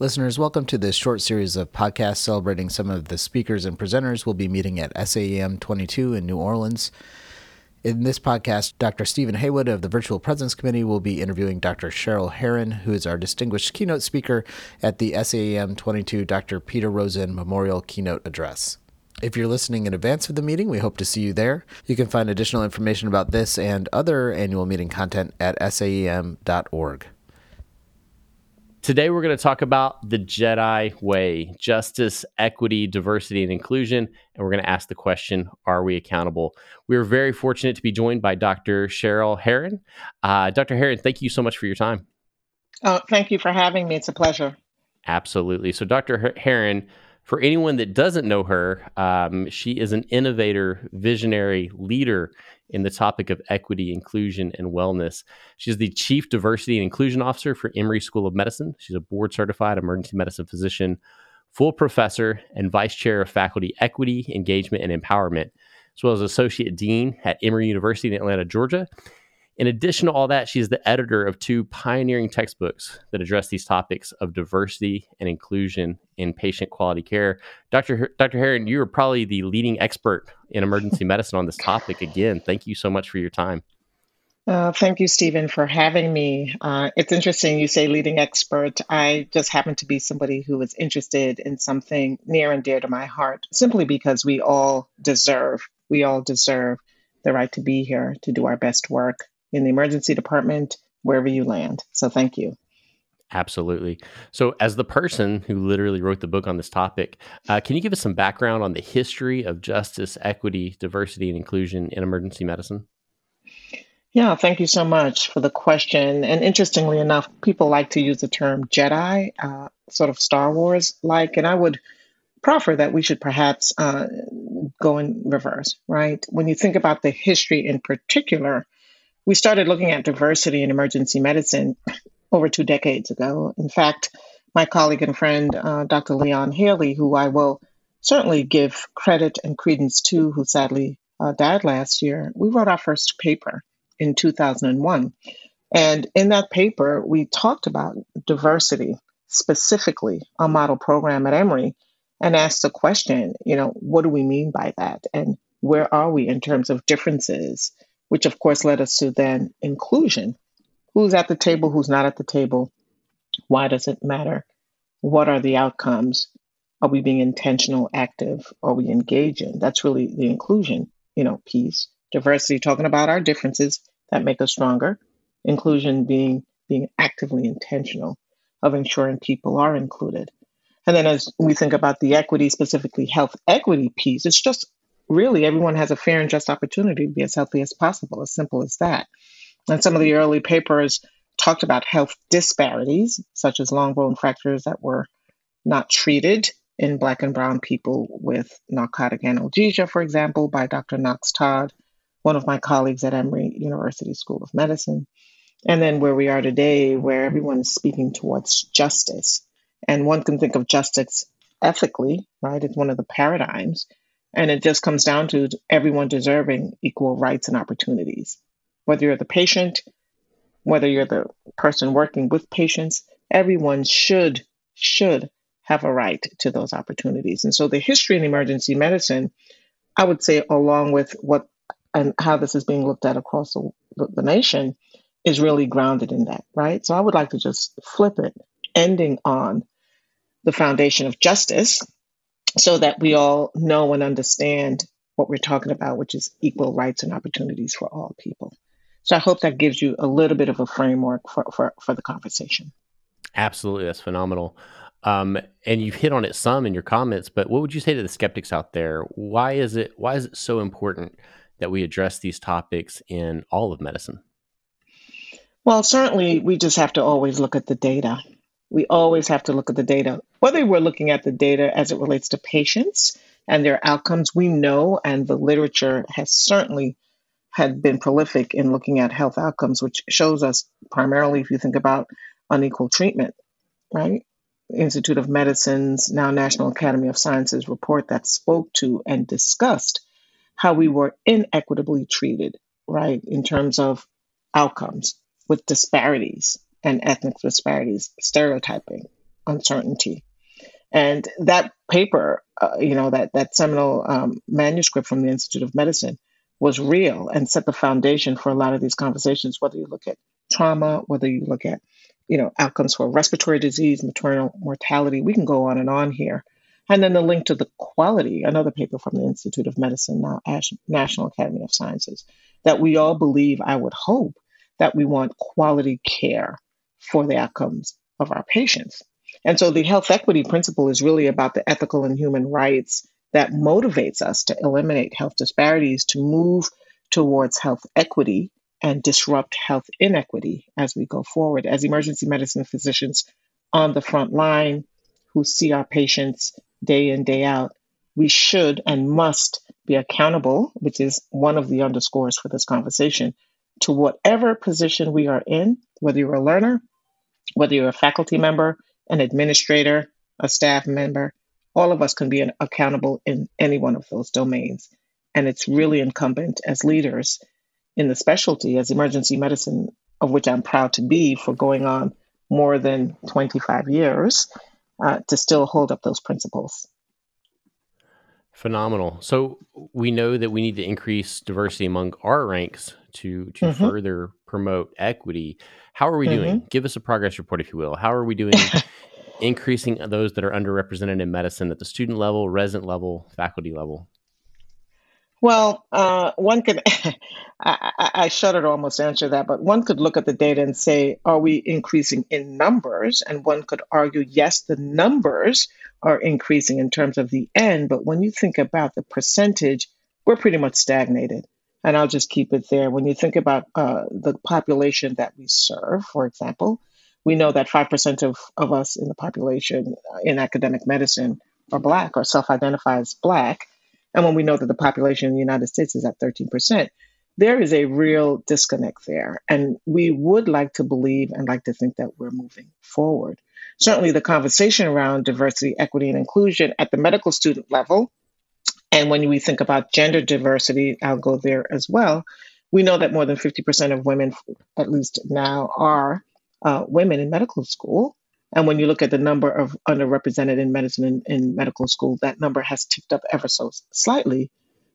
Listeners, welcome to this short series of podcasts celebrating some of the speakers and presenters we'll be meeting at SAEM 22 in New Orleans. In this podcast, Dr. Stephen Haywood of the Virtual Presence Committee will be interviewing Dr. Sheryl Heron, who is our distinguished keynote speaker at the SAEM 22 Dr. Peter Rosen Memorial Keynote Address. If you're listening in advance of the meeting, we hope to see you there. You can find additional information about this and other annual meeting content at saem.org. Today, we're going to talk about the Jedi way justice, equity, diversity, and inclusion. And we're going to ask the question Are we accountable? We are very fortunate to be joined by Dr. Sheryl Heron. Uh, Dr. Heron, thank you so much for your time. Oh, thank you for having me. It's a pleasure. Absolutely. So, Dr. Heron, for anyone that doesn't know her, um, she is an innovator, visionary leader in the topic of equity, inclusion, and wellness. She's the Chief Diversity and Inclusion Officer for Emory School of Medicine. She's a board certified emergency medicine physician, full professor, and vice chair of faculty equity, engagement, and empowerment, as well as associate dean at Emory University in Atlanta, Georgia. In addition to all that, she's the editor of two pioneering textbooks that address these topics of diversity and inclusion in patient quality care. Dr. Her- Dr. Heron, you are probably the leading expert in emergency medicine on this topic. Again, thank you so much for your time. Uh, thank you, Stephen, for having me. Uh, it's interesting you say leading expert. I just happen to be somebody who is interested in something near and dear to my heart, simply because we all deserve, we all deserve the right to be here to do our best work in the emergency department, wherever you land. So thank you. Absolutely. So, as the person who literally wrote the book on this topic, uh, can you give us some background on the history of justice, equity, diversity, and inclusion in emergency medicine? Yeah, thank you so much for the question. And interestingly enough, people like to use the term Jedi, uh, sort of Star Wars like, and I would proffer that we should perhaps uh, go in reverse, right? When you think about the history in particular, we started looking at diversity in emergency medicine over two decades ago. In fact, my colleague and friend, uh, Dr. Leon Haley, who I will certainly give credit and credence to, who sadly uh, died last year, we wrote our first paper in 2001. And in that paper, we talked about diversity, specifically a model program at Emory, and asked the question, you know, what do we mean by that? And where are we in terms of differences which of course led us to then inclusion. Who's at the table, who's not at the table? Why does it matter? What are the outcomes? Are we being intentional, active? Are we engaging? That's really the inclusion, you know, piece. Diversity, talking about our differences that make us stronger. Inclusion being being actively intentional of ensuring people are included. And then as we think about the equity, specifically health equity piece, it's just really everyone has a fair and just opportunity to be as healthy as possible, as simple as that. And some of the early papers talked about health disparities, such as long bone fractures that were not treated in Black and Brown people with narcotic analgesia, for example, by Dr. Knox Todd, one of my colleagues at Emory University School of Medicine. And then where we are today, where everyone is speaking towards justice. And one can think of justice ethically, right? It's one of the paradigms. And it just comes down to everyone deserving equal rights and opportunities. Whether you're the patient, whether you're the person working with patients, everyone should should have a right to those opportunities. And so the history in emergency medicine, I would say, along with what and how this is being looked at across the, the nation, is really grounded in that, right? So I would like to just flip it, ending on the foundation of justice, so that we all know and understand what we're talking about, which is equal rights and opportunities for all people. So I hope that gives you a little bit of a framework for, for, for the conversation. Absolutely. That's phenomenal. Um, and you've hit on it some in your comments, but what would you say to the skeptics out there? Why is it why is it so important that we address these topics in all of medicine? Well, certainly we just have to always look at the data we always have to look at the data. Whether we're looking at the data as it relates to patients and their outcomes, we know, and the literature has certainly had been prolific in looking at health outcomes, which shows us primarily, if you think about unequal treatment, right? Institute of Medicine's now National Academy of Sciences report that spoke to and discussed how we were inequitably treated, right, in terms of outcomes with disparities and ethnic disparities, stereotyping, uncertainty. And that paper, uh, you know, that, that seminal um, manuscript from the Institute of Medicine was real and set the foundation for a lot of these conversations, whether you look at trauma, whether you look at, you know, outcomes for respiratory disease, maternal mortality. We can go on and on here. And then the link to the quality, another paper from the Institute of Medicine, now National Academy of Sciences, that we all believe, I would hope, that we want quality care for the outcomes of our patients. And so the health equity principle is really about the ethical and human rights that motivates us to eliminate health disparities, to move towards health equity and disrupt health inequity as we go forward. As emergency medicine physicians on the front line who see our patients day in, day out, we should and must be accountable, which is one of the underscores for this conversation, to whatever position we are in, whether you're a learner, whether you're a faculty member, an administrator, a staff member, all of us can be an, accountable in any one of those domains. And it's really incumbent as leaders in the specialty, as emergency medicine, of which I'm proud to be for going on more than 25 years, uh, to still hold up those principles. Phenomenal. So we know that we need to increase diversity among our ranks to to mm-hmm. further promote equity. How are we mm-hmm. doing? Give us a progress report, if you will. How are we doing increasing those that are underrepresented in medicine at the student level, resident level, faculty level? Well, uh, one could, I, I, shudder to almost answer that, but one could look at the data and say, are we increasing in numbers? And one could argue, yes, the numbers are increasing in terms of the end, but when you think about the percentage, we're pretty much stagnated. And I'll just keep it there. When you think about uh, the population that we serve, for example, we know that 5% of, of us in the population uh, in academic medicine are Black or self identify as Black. And when we know that the population in the United States is at 13%, there is a real disconnect there. And we would like to believe and like to think that we're moving forward. Certainly, the conversation around diversity, equity, and inclusion at the medical student level, and when we think about gender diversity, I'll go there as well. We know that more than 50% of women, at least now, are uh, women in medical school. And when you look at the number of underrepresented in medicine in, in medical school, that number has ticked up ever so slightly.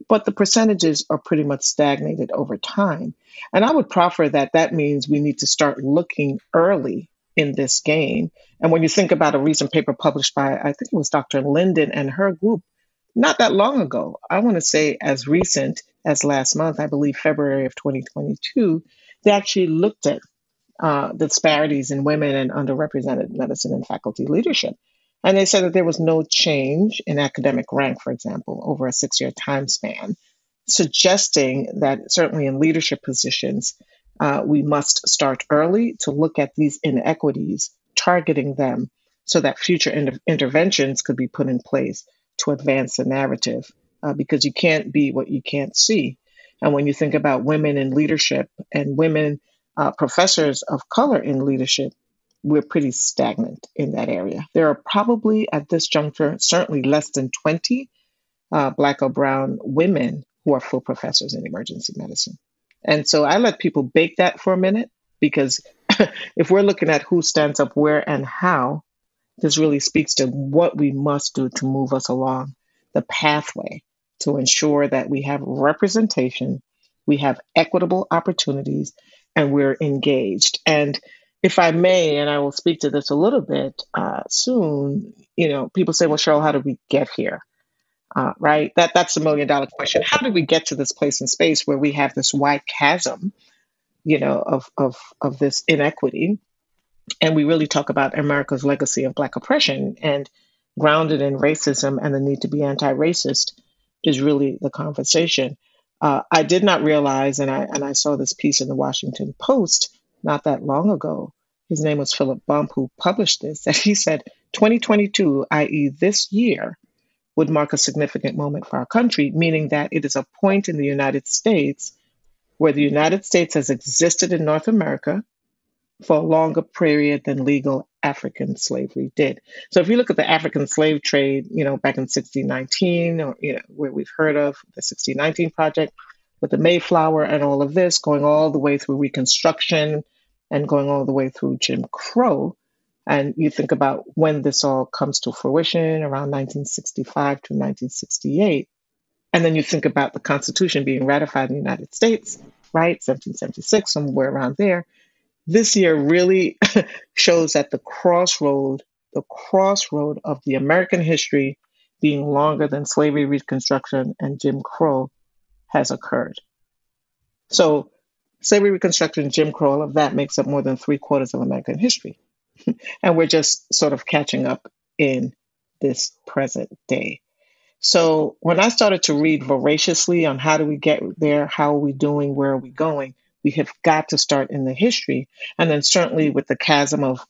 But the percentages are pretty much stagnated over time. And I would proffer that that means we need to start looking early in this game. And when you think about a recent paper published by, I think it was Dr. Linden and her group, not that long ago, I want to say as recent as last month, I believe February of 2022, they actually looked at uh, disparities in women and underrepresented medicine and faculty leadership. And they said that there was no change in academic rank, for example, over a six year time span, suggesting that certainly in leadership positions, uh, we must start early to look at these inequities, targeting them so that future inter- interventions could be put in place to advance the narrative. Uh, because you can't be what you can't see. And when you think about women in leadership and women uh, professors of color in leadership, we're pretty stagnant in that area. There are probably at this juncture, certainly less than 20 uh, Black or Brown women who are full professors in emergency medicine. And so I let people bake that for a minute because if we're looking at who stands up where and how, this really speaks to what we must do to move us along the pathway to ensure that we have representation, we have equitable opportunities, and we're engaged. And if I may, and I will speak to this a little bit uh, soon, you know, people say, well, Sheryl, how did we get here? Uh, right? That that's a million dollar question. How did we get to this place in space where we have this wide chasm, you know, of of of this inequity, and we really talk about America's legacy of Black oppression and grounded in racism and the need to be anti-racist is really the conversation. Uh, I did not realize, and I and I saw this piece in the Washington Post not that long ago. His name was Philip Bump, who published this. That he said 2022, i.e., this year, would mark a significant moment for our country, meaning that it is a point in the United States where the United States has existed in North America for a longer period than legal African slavery did. So if you look at the African slave trade, you know, back in 1619, or you know, where we've heard of the 1619 project with the Mayflower and all of this, going all the way through Reconstruction and going all the way through Jim Crow, And you think about when this all comes to fruition around 1965 to 1968. And then you think about the Constitution being ratified in the United States, right? 1776, somewhere around there. This year really shows that the crossroad, the crossroad of the American history being longer than slavery, Reconstruction, and Jim Crow has occurred. So, slavery, Reconstruction, Jim Crow, all of that makes up more than three quarters of American history. and we're just sort of catching up in this present day. So, when I started to read voraciously on how do we get there, how are we doing, where are we going, we have got to start in the history. And then, certainly, with the chasm of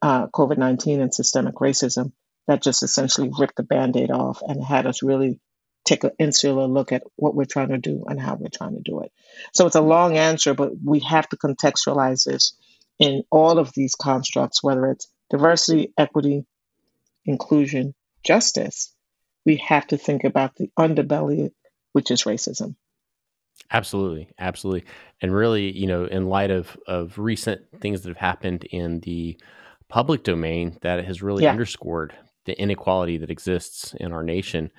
uh, COVID 19 and systemic racism, that just essentially ripped the band aid off and had us really take an insular look at what we're trying to do and how we're trying to do it. So it's a long answer, but we have to contextualize this in all of these constructs, whether it's diversity, equity, inclusion, justice. We have to think about the underbelly, which is racism. Absolutely, absolutely, and really, you know, in light of of recent things that have happened in the public domain, that has really yeah. underscored the inequality that exists in our nation.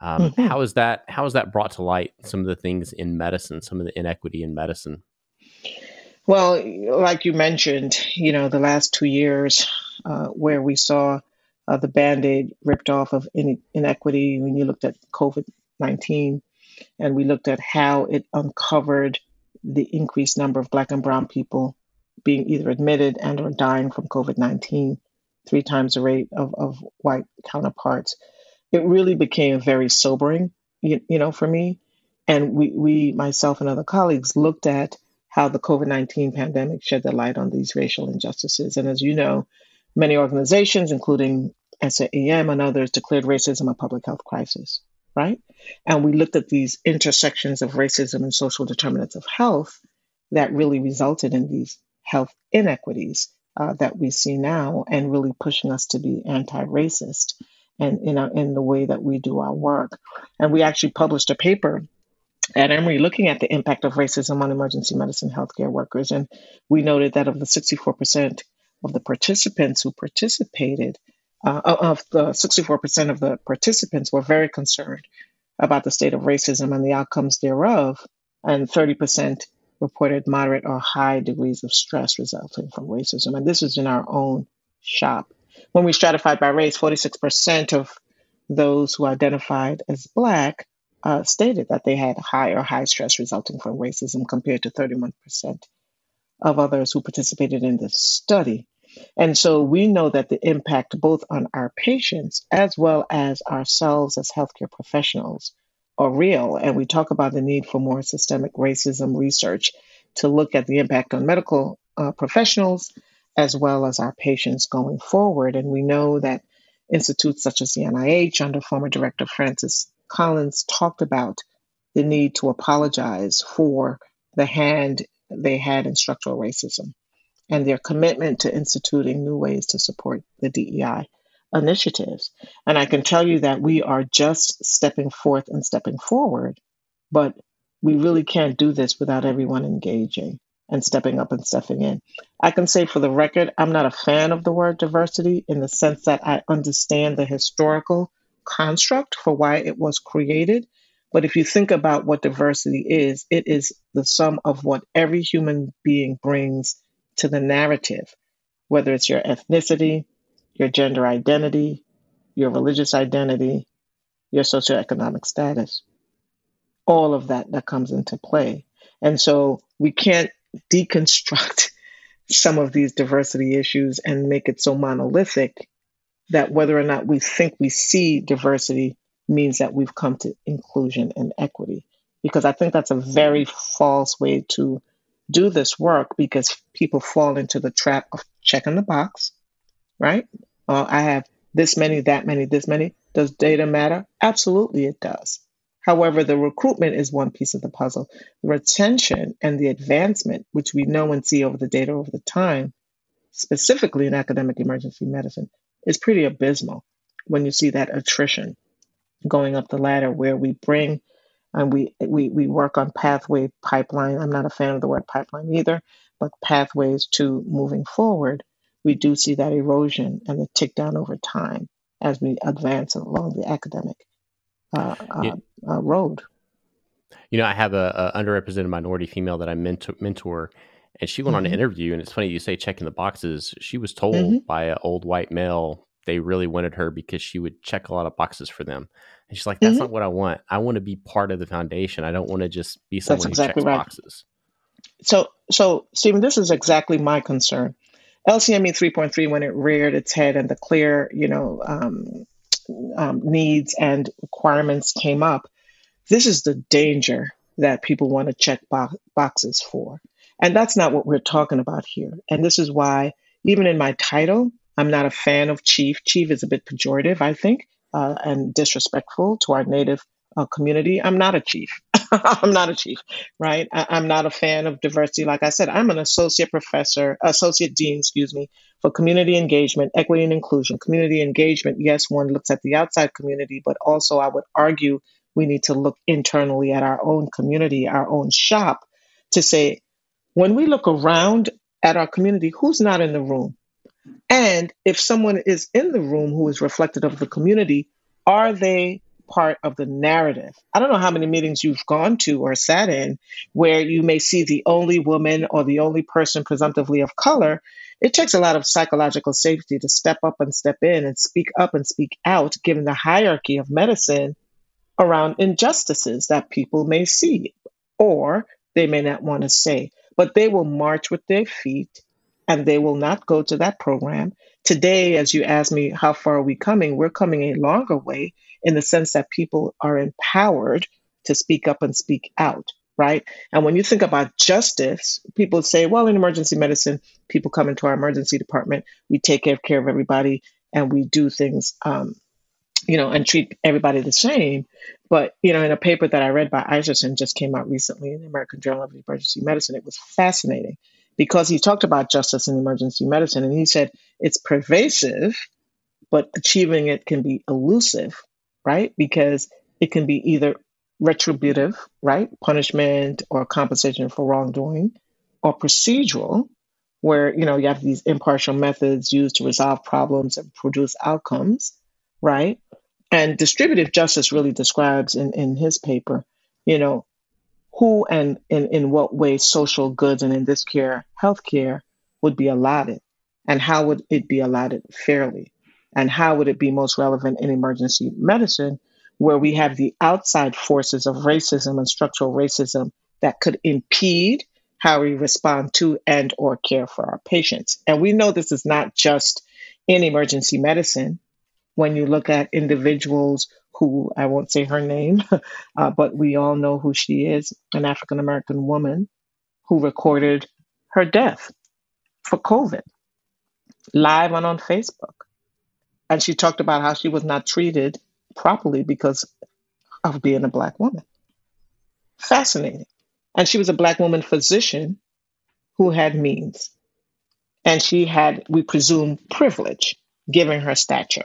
Um, mm-hmm. how is that? How is that brought to light? Some of the things in medicine, some of the inequity in medicine. Well, like you mentioned, you know, the last two years uh, where we saw uh, the band aid ripped off of in- inequity when you looked at COVID 19 and we looked at how it uncovered the increased number of Black and Brown people being either admitted and or dying from COVID 19 three times the rate of, of white counterparts. It really became very sobering, you, you know, for me. And we, we, myself and other colleagues, looked at how the COVID 19 pandemic shed the light on these racial injustices. And as you know, many organizations, including SAEM and others, declared racism a public health crisis, right? And we looked at these intersections of racism and social determinants of health that really resulted in these health inequities uh, that we see now and really pushing us to be anti-racist and in, our, in the way that we do our work. And we actually published a paper at Emory looking at the impact of racism on emergency medicine healthcare workers. And we noted that of the 64% of the participants who participated, uh, of the 64% of the participants were very concerned about the state of racism and the outcomes thereof, and 30% reported moderate or high degrees of stress resulting from racism. And this is in our own shop. When we stratified by race, 46% of those who identified as Black uh, stated that they had high or high stress resulting from racism compared to 31% of others who participated in this study. And so we know that the impact both on our patients as well as ourselves as healthcare professionals are real. And we talk about the need for more systemic racism research to look at the impact on medical uh, professionals as well as our patients going forward. And we know that institutes such as the NIH, under former director Francis Collins, talked about the need to apologize for the hand they had in structural racism and their commitment to instituting new ways to support the DEI initiatives. And I can tell you that we are just stepping forth and stepping forward, but we really can't do this without everyone engaging and stepping up and stepping in. I can say for the record, I'm not a fan of the word diversity in the sense that I understand the historical construct for why it was created. But if you think about what diversity is, it is the sum of what every human being brings to the narrative, whether it's your ethnicity, your gender identity, your religious identity, your socioeconomic status. All of that that comes into play. And so we can't deconstruct some of these diversity issues and make it so monolithic that whether or not we think we see diversity means that we've come to inclusion and equity. Because I think that's a very false way to do this work because people fall into the trap of checking the box, right? uh, I have this many, that many, this many. Does data matter? Absolutely, it does. However, the recruitment is one piece of the puzzle. Retention and the advancement, which we know and see over the data over the time, specifically in academic emergency medicine, is pretty abysmal when you see that attrition going up the ladder where we bring and we, we, we work on pathway pipeline. I'm not a fan of the word pipeline either, but pathways to moving forward we do see that erosion and the tick down over time as we advance along the academic uh, uh, uh, road. You know, I have a, a, underrepresented minority female that I mentor, mentor and she went mm-hmm. on an mm-hmm. interview. And it's funny you say checking the boxes. She was told mm-hmm. by an old white male they really wanted her because she would check a lot of boxes for them. And she's like, "That's mm-hmm. not what I want. I want to be part of the foundation. I don't want to just be someone That's exactly who checks right. boxes." So, so Stephen, this is exactly my concern. LCME 3.3, when it reared its head and the clear, you know, um, um, needs and requirements came up, this is the danger that people want to check bo- boxes for. And that's not what we're talking about here. And this is why, even in my title, I'm not a fan of chief. Chief is a bit pejorative, I think, uh, and disrespectful to our native uh, community. I'm not a chief. I'm not a chief, right? I, am not a fan of diversity. Like I said, I'm an associate professor, associate dean, excuse me, for community engagement, equity and inclusion. Community engagement, yes, one looks at the outside community, but also I would argue we need to look internally at our own community, our own shop, to say, when we look around at our community, who's not in the room? And if someone is in the room who is reflective of the community, are they part of the narrative? I don't know how many meetings you've gone to or sat in where you may see the only woman or the only person presumptively of color. It takes a lot of psychological safety to step up and step in and speak up and speak out, given the hierarchy of medicine around injustices that people may see or they may not want to say. But they will march with their feet and they will not go to that program. Today, as you ask me, how far are we coming? We're coming a longer way in the sense that people are empowered to speak up and speak out, right? And when you think about justice, people say, well, in emergency medicine, people come into our emergency department, we take care of everybody, and we do things, um, you know, and treat everybody the same. But, you know, in a paper that I read by Isaacson just came out recently in the American Journal of Emergency Medicine, it was fascinating because he talked about justice in emergency medicine and he said it's pervasive, but achieving it can be elusive, right? Because it can be either retributive, right? Punishment or compensation for wrongdoing, or procedural, where you know you have these impartial methods used to resolve problems and produce outcomes, right? And distributive justice really describes in, in his paper, you know, who and in, in what way social goods and in this care healthcare would be allotted and how would it be allotted fairly? And how would it be most relevant in emergency medicine where we have the outside forces of racism and structural racism that could impede how we respond to and or care for our patients? And we know this is not just in emergency medicine. When you look at individuals who I won't say her name, uh, but we all know who she is an African American woman who recorded her death for COVID live and on Facebook. And she talked about how she was not treated properly because of being a Black woman. Fascinating. And she was a Black woman physician who had means. And she had, we presume, privilege given her stature.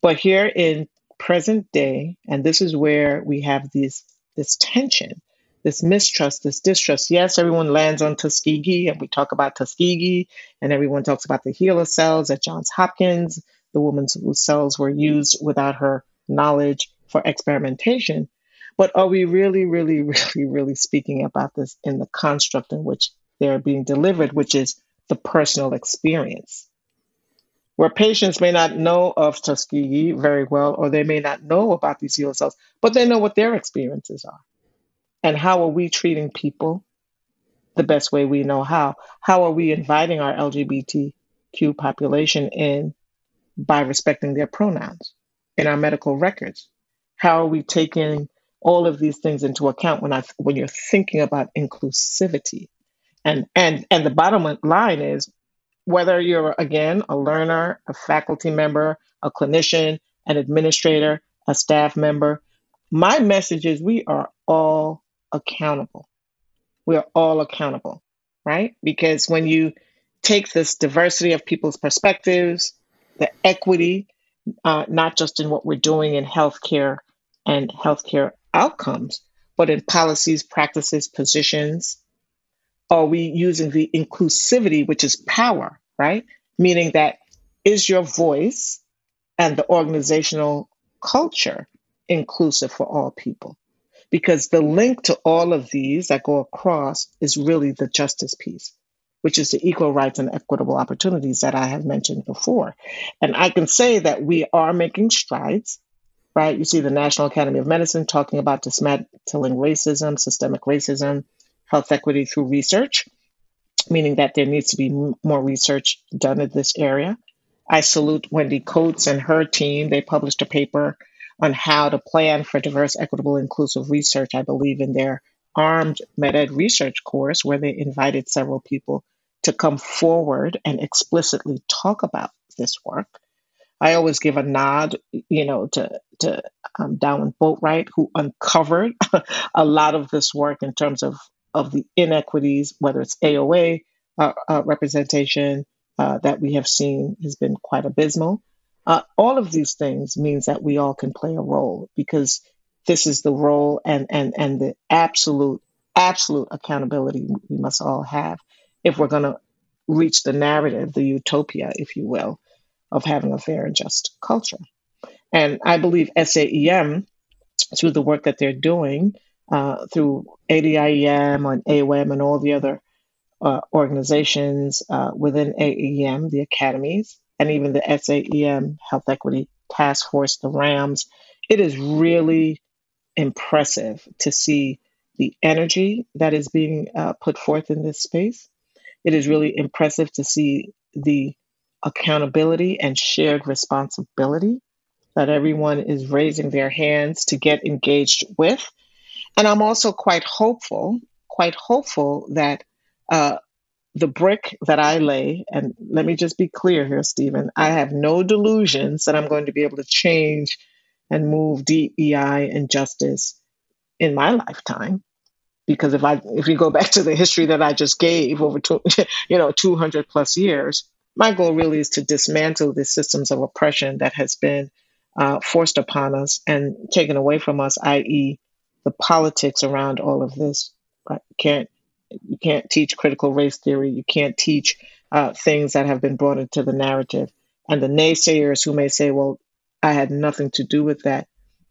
But here in present day, and this is where we have this this tension, this mistrust, this distrust. Yes, everyone lands on Tuskegee, and we talk about Tuskegee, and everyone talks about the HeLa cells at Johns Hopkins, the woman's whose cells were used without her knowledge for experimentation. But are we really, really, really, really speaking about this in the construct in which they're being delivered, which is the personal experience? Where patients may not know of Tuskegee very well, or they may not know about these HeLa cells, but they know what their experiences are. And how are we treating people the best way we know how? How are we inviting our LGBTQ population in by respecting their pronouns in our medical records? How are we taking all of these things into account when I when you're thinking about inclusivity? And and and the bottom line is whether you're, again, a learner, a faculty member, a clinician, an administrator, a staff member, my message is we are all accountable. We are all accountable, right? Because when you take this diversity of people's perspectives, the equity, uh, not just in what we're doing in healthcare and healthcare outcomes, but in policies, practices, positions, are we using the inclusivity, which is power, right? meaning that is your voice and the organizational culture inclusive for all people? Because the link to all of these that go across is really the justice piece, which is the equal rights and equitable opportunities that I have mentioned before. And I can say that we are making strides, right? You see the National Academy of Medicine talking about dismantling racism, systemic racism, health equity through research, meaning that there needs to be more research done in this area. I salute Wendy Coates and her team. They published a paper on how to plan for diverse, equitable, inclusive research, I believe, in their armed med-ed research course, where they invited several people to come forward and explicitly talk about this work. I always give a nod, you know, to to um, Dowin Boatright, who uncovered a lot of this work in terms of of the inequities, whether it's AOA uh, uh, representation uh, that we have seen has been quite abysmal. Uh, all of these things means that we all can play a role because this is the role and and and the absolute absolute accountability we must all have if we're going to reach the narrative, the utopia, if you will, of having a fair and just culture. And I believe SAEM, through the work that they're doing, uh, through ADIEM and AWEM and all the other uh, organizations uh, within AEM, the academies, and even the SAEM Health Equity Task Force, the RAMs, it is really impressive to see the energy that is being uh, put forth in this space. It is really impressive to see the accountability and shared responsibility that everyone is raising their hands to get engaged with. And I'm also quite hopeful, quite hopeful that uh, the brick that I lay, and let me just be clear here, Stephen, I have no delusions that I'm going to be able to change and move DEI and justice in my lifetime. Because if I if you go back to the history that I just gave over two, you know 200 plus years, my goal really is to dismantle the systems of oppression that has been uh, forced upon us and taken away from us, i.e., the politics around all of this. Right? Can't you can't teach critical race theory. You can't teach uh, things that have been brought into the narrative. And the naysayers who may say, well, I had nothing to do with that,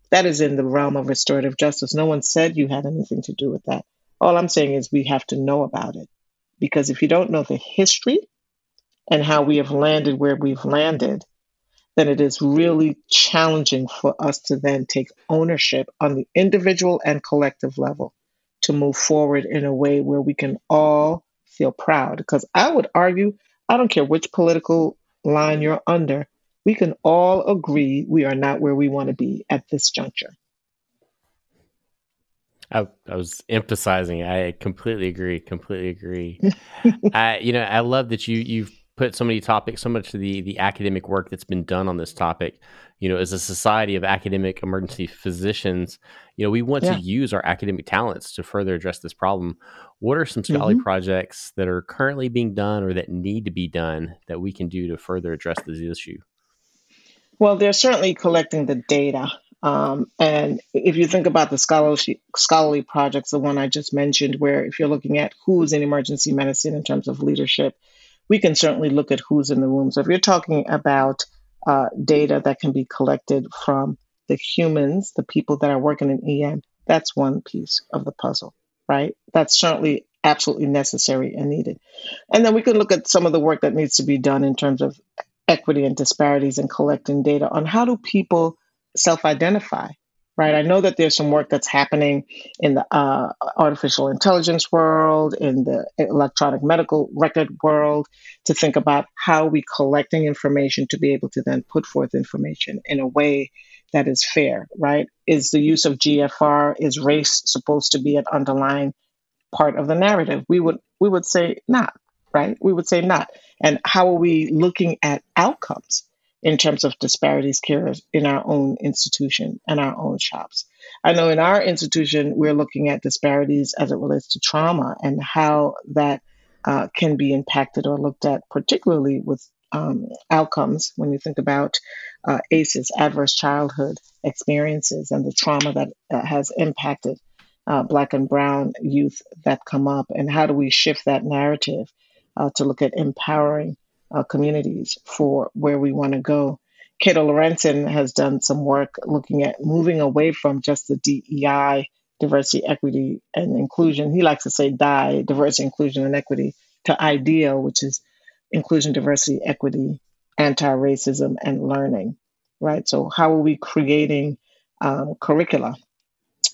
that is in the realm of restorative justice. No one said you had anything to do with that. All I'm saying is we have to know about it. Because if you don't know the history and how we have landed where we've landed, then it is really challenging for us to then take ownership on the individual and collective level to move forward in a way where we can all feel proud. Because I would argue, I don't care which political line you're under, we can all agree we are not where we want to be at this juncture. I, I was emphasizing. I completely agree. Completely agree. I, you know, I love that you you've put so many topics, so much of the the academic work that's been done on this topic. You know, as a society of academic emergency physicians, you know, we want yeah. to use our academic talents to further address this problem. What are some scholarly mm-hmm. projects that are currently being done or that need to be done that we can do to further address this issue? Well, they're certainly collecting the data. Um, and if you think about the scholarly, scholarly projects, the one I just mentioned, where if you're looking at who's in emergency medicine in terms of leadership, we can certainly look at who's in the room. So if you're talking about uh, data that can be collected from the humans, the people that are working in EM, that's one piece of the puzzle, right? That's certainly absolutely necessary and needed. And then we can look at some of the work that needs to be done in terms of equity and disparities and collecting data on how do people self identify right? I know that there's some work that's happening in the uh, artificial intelligence world, in the electronic medical record world, to think about how we collecting information to be able to then put forth information in a way that is fair, right? Is the use of GFR is race supposed to be an underlying part of the narrative? We would we would say not, right? We would say not. And how are we looking at outcomes? In terms of disparities care in our own institution and our own shops. I know in our institution, we're looking at disparities as it relates to trauma and how that uh, can be impacted or looked at, particularly with um, outcomes when you think about uh, ACEs, adverse childhood experiences, and the trauma that uh, has impacted uh, Black and Brown youth that come up, and how do we shift that narrative uh, to look at empowering uh, communities for where we want to go. Cato Laurencin has done some work looking at moving away from just the DEI, diversity, equity, and inclusion. He likes to say DIE, diversity, inclusion, and equity, to IDEAL, which is inclusion, diversity, equity, anti racism, and learning, right? So, how are we creating um, curricula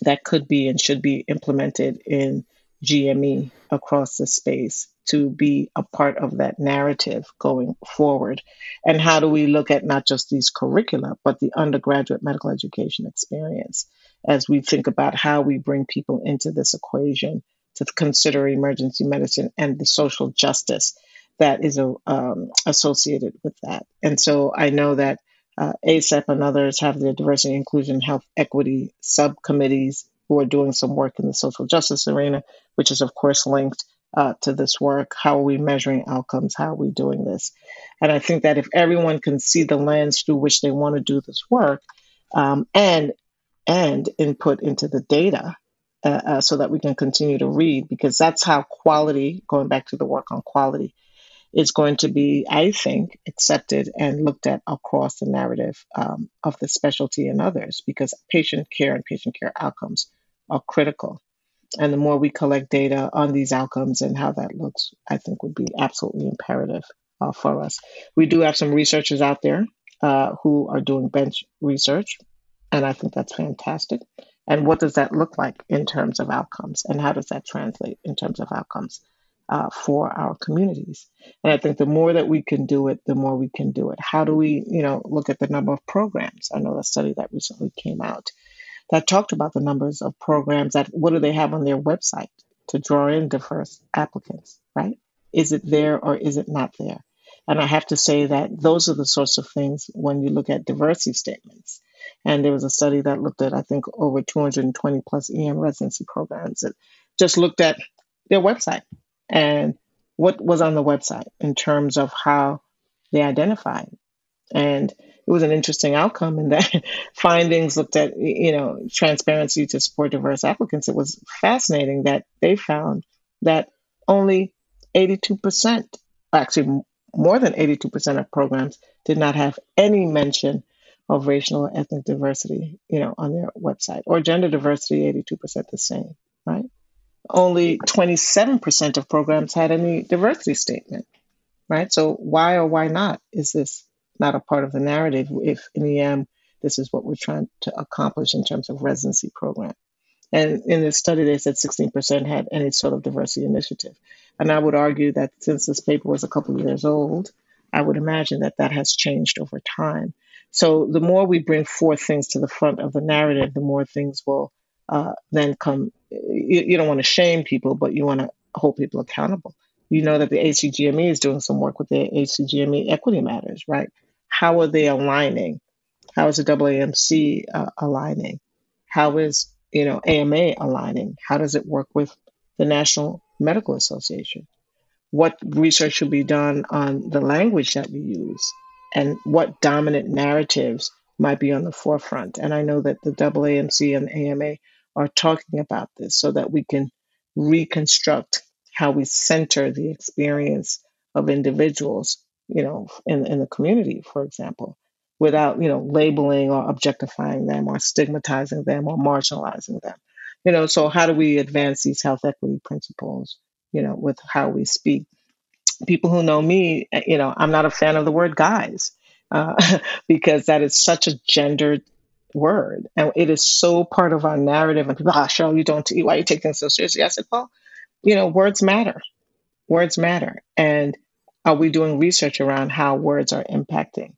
that could be and should be implemented in GME across the space to be a part of that narrative going forward? And how do we look at not just these curricula, but the undergraduate medical education experience as we think about how we bring people into this equation to consider emergency medicine and the social justice that is um, associated with that. And so I know that uh, ACEP and others have their diversity, inclusion, health equity subcommittees who are doing some work in the social justice arena, which is, of course, linked uh, to this work. How are we measuring outcomes? How are we doing this? And I think that if everyone can see the lens through which they want to do this work um, and and input into the data uh, uh, so that we can continue to read, because that's how quality, going back to the work on quality, is going to be, I think, accepted and looked at across the narrative um, of the specialty and others, because patient care and patient care outcomes are critical. And the more we collect data on these outcomes and how that looks, I think would be absolutely imperative uh, for us. We do have some researchers out there uh, who are doing bench research, and I think that's fantastic. And what does that look like in terms of outcomes? And how does that translate in terms of outcomes uh, for our communities? And I think the more that we can do it, the more we can do it. How do we, you know, look at the number of programs? I know a study that recently came out that talked about the numbers of programs that what do they have on their website to draw in diverse applicants, right? Is it there or is it not there? And I have to say that those are the sorts of things when you look at diversity statements and there was a study that looked at, I think, over 220 plus EM residency programs that just looked at their website and what was on the website in terms of how they identified. And it was an interesting outcome in that findings looked at, you know, transparency to support diverse applicants. It was fascinating that they found that only 82%, actually more than 82% of programs did not have any mention of racial or ethnic diversity, you know, on their website, or gender diversity, 82% the same, right? Only 27% of programs had any diversity statement, right? So why or why not is this not a part of the narrative if in the end this is what we're trying to accomplish in terms of residency program? And in this study, they said 16% had any sort of diversity initiative. And I would argue that since this paper was a couple of years old, I would imagine that that has changed over time. So the more we bring forth things to the front of the narrative, the more things will uh, then come. You, you don't want to shame people, but you want to hold people accountable. You know that the ACGME is doing some work with the ACGME equity matters, right? How are they aligning? How is the AAMC uh, aligning? How is you know AMA aligning? How does it work with the National Medical Association? What research should be done on the language that we use? and what dominant narratives might be on the forefront. And I know that the AAMC and AMA are talking about this so that we can reconstruct how we center the experience of individuals, you know, in, in the community, for example, without, you know, labeling or objectifying them or stigmatizing them or marginalizing them. You know, so how do we advance these health equity principles, you know, with how we speak? people who know me, eh, you know, I'm not a fan of the word guys uh, because that is such a gendered word. And it is so part of our narrative. And people, ah, you don't, why are you taking things so seriously? I said, well, you know, words matter. Words matter. And are we doing research around how words are impacting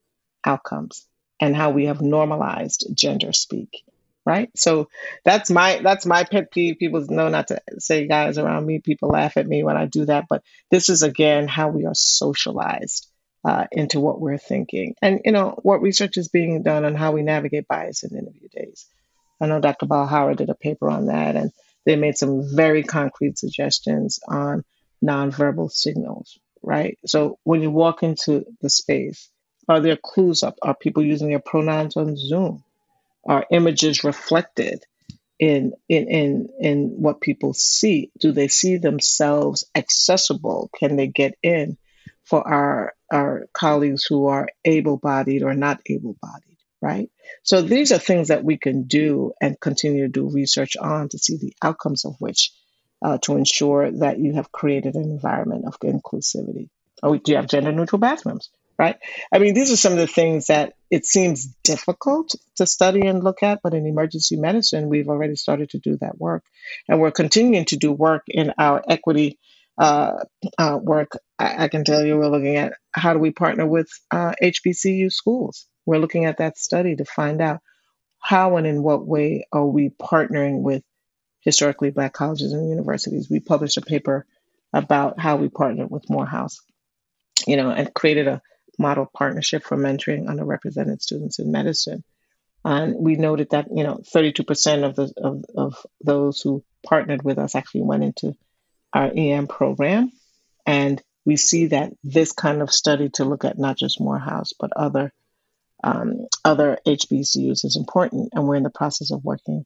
outcomes and how we have normalized gender speak? right? So that's my that's my pet peeve. People know not to say guys around me. People laugh at me when I do that, but this is again how we are socialized uh, into what we're thinking, and you know what research is being done on how we navigate bias in interview days. I know Dr. Balhara did a paper on that, and they made some very concrete suggestions on nonverbal signals. Right. So when you walk into the space, are there clues up? Are people using their pronouns on Zoom? are images reflected in in in in what people see do they see themselves accessible can they get in for our our colleagues who are able bodied or not able bodied, right? So these are things that we can do and continue to do research on to see the outcomes of which uh, to ensure that you have created an environment of inclusivity. Oh, do you have gender neutral bathrooms? Right? I mean, these are some of the things that it seems difficult to study and look at, but in emergency medicine, we've already started to do that work. And we're continuing to do work in our equity uh, uh, work. I, I, can tell you we're looking at how do we partner with uh, HBCU schools. We're looking at that study to find out how and in what way are we partnering with historically black colleges and universities. We published a paper about how we partnered with Morehouse, you know, and created a model partnership for mentoring underrepresented students in medicine. And we noted that, you know, 32% of the of, of those who partnered with us actually went into our EM program. And we see that this kind of study to look at not just Morehouse, but other um, other HBCUs is important. And we're in the process of working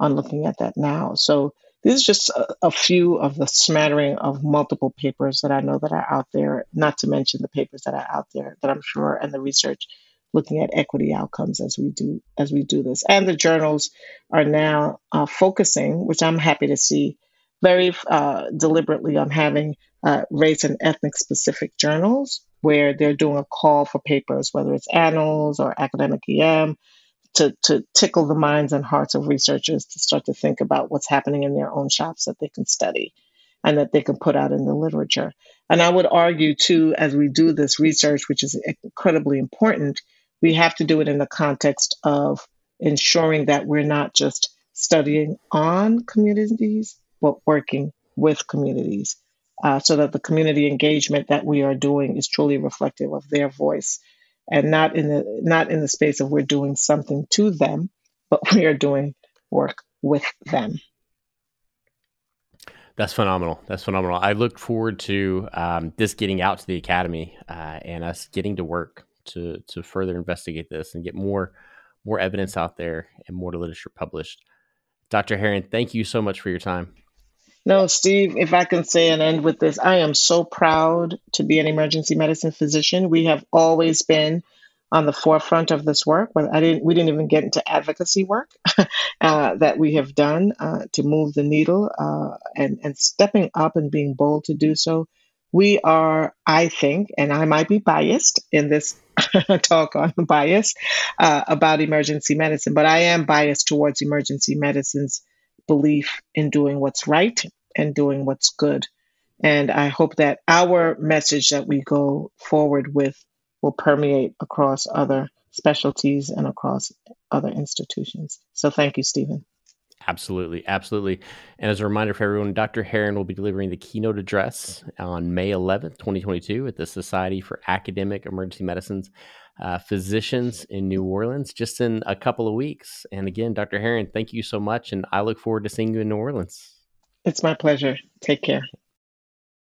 on looking at that now. So this is just a, a, few of the smattering of multiple papers that I know that are out there, not to mention the papers that are out there that I'm sure and the research looking at equity outcomes as we do as we do this. And the journals are now uh, focusing, which I'm happy to see, very uh, deliberately on having uh, race and ethnic specific journals where they're doing a call for papers, whether it's annals or academic EM, to, to tickle the minds and hearts of researchers to start to think about what's happening in their own shops that they can study and that they can put out in the literature. And I would argue, too, as we do this research, which is incredibly important, we have to do it in the context of ensuring that we're not just studying on communities, but working with communities uh, so that the community engagement that we are doing is truly reflective of their voice and not in the not in the space of we're doing something to them, but we are doing work with them. That's phenomenal. That's phenomenal. I look forward to um, this getting out to the academy uh, and us getting to work to to further investigate this and get more more evidence out there and more literature published. Dr. Heron, thank you so much for your time. No, Steve, if I can say and end with this, I am so proud to be an emergency medicine physician. We have always been on the forefront of this work. But I didn't, we didn't even get into advocacy work uh, that we have done uh, to move the needle uh, and, and stepping up and being bold to do so. We are, I think, and I might be biased in this talk on bias uh, about emergency medicine, but I am biased towards emergency medicine's belief in doing what's right and doing what's good. And I hope that our message that we go forward with will permeate across other specialties and across other institutions. So thank you, Stephen. Absolutely, absolutely. And as a reminder for everyone, Dr. Heron will be delivering the keynote address on May 11th, 2022, at the Society for Academic Emergency Medicine's uh, physicians in New Orleans just in a couple of weeks. And again, Dr. Heron, thank you so much. And I look forward to seeing you in New Orleans. It's my pleasure. Take care.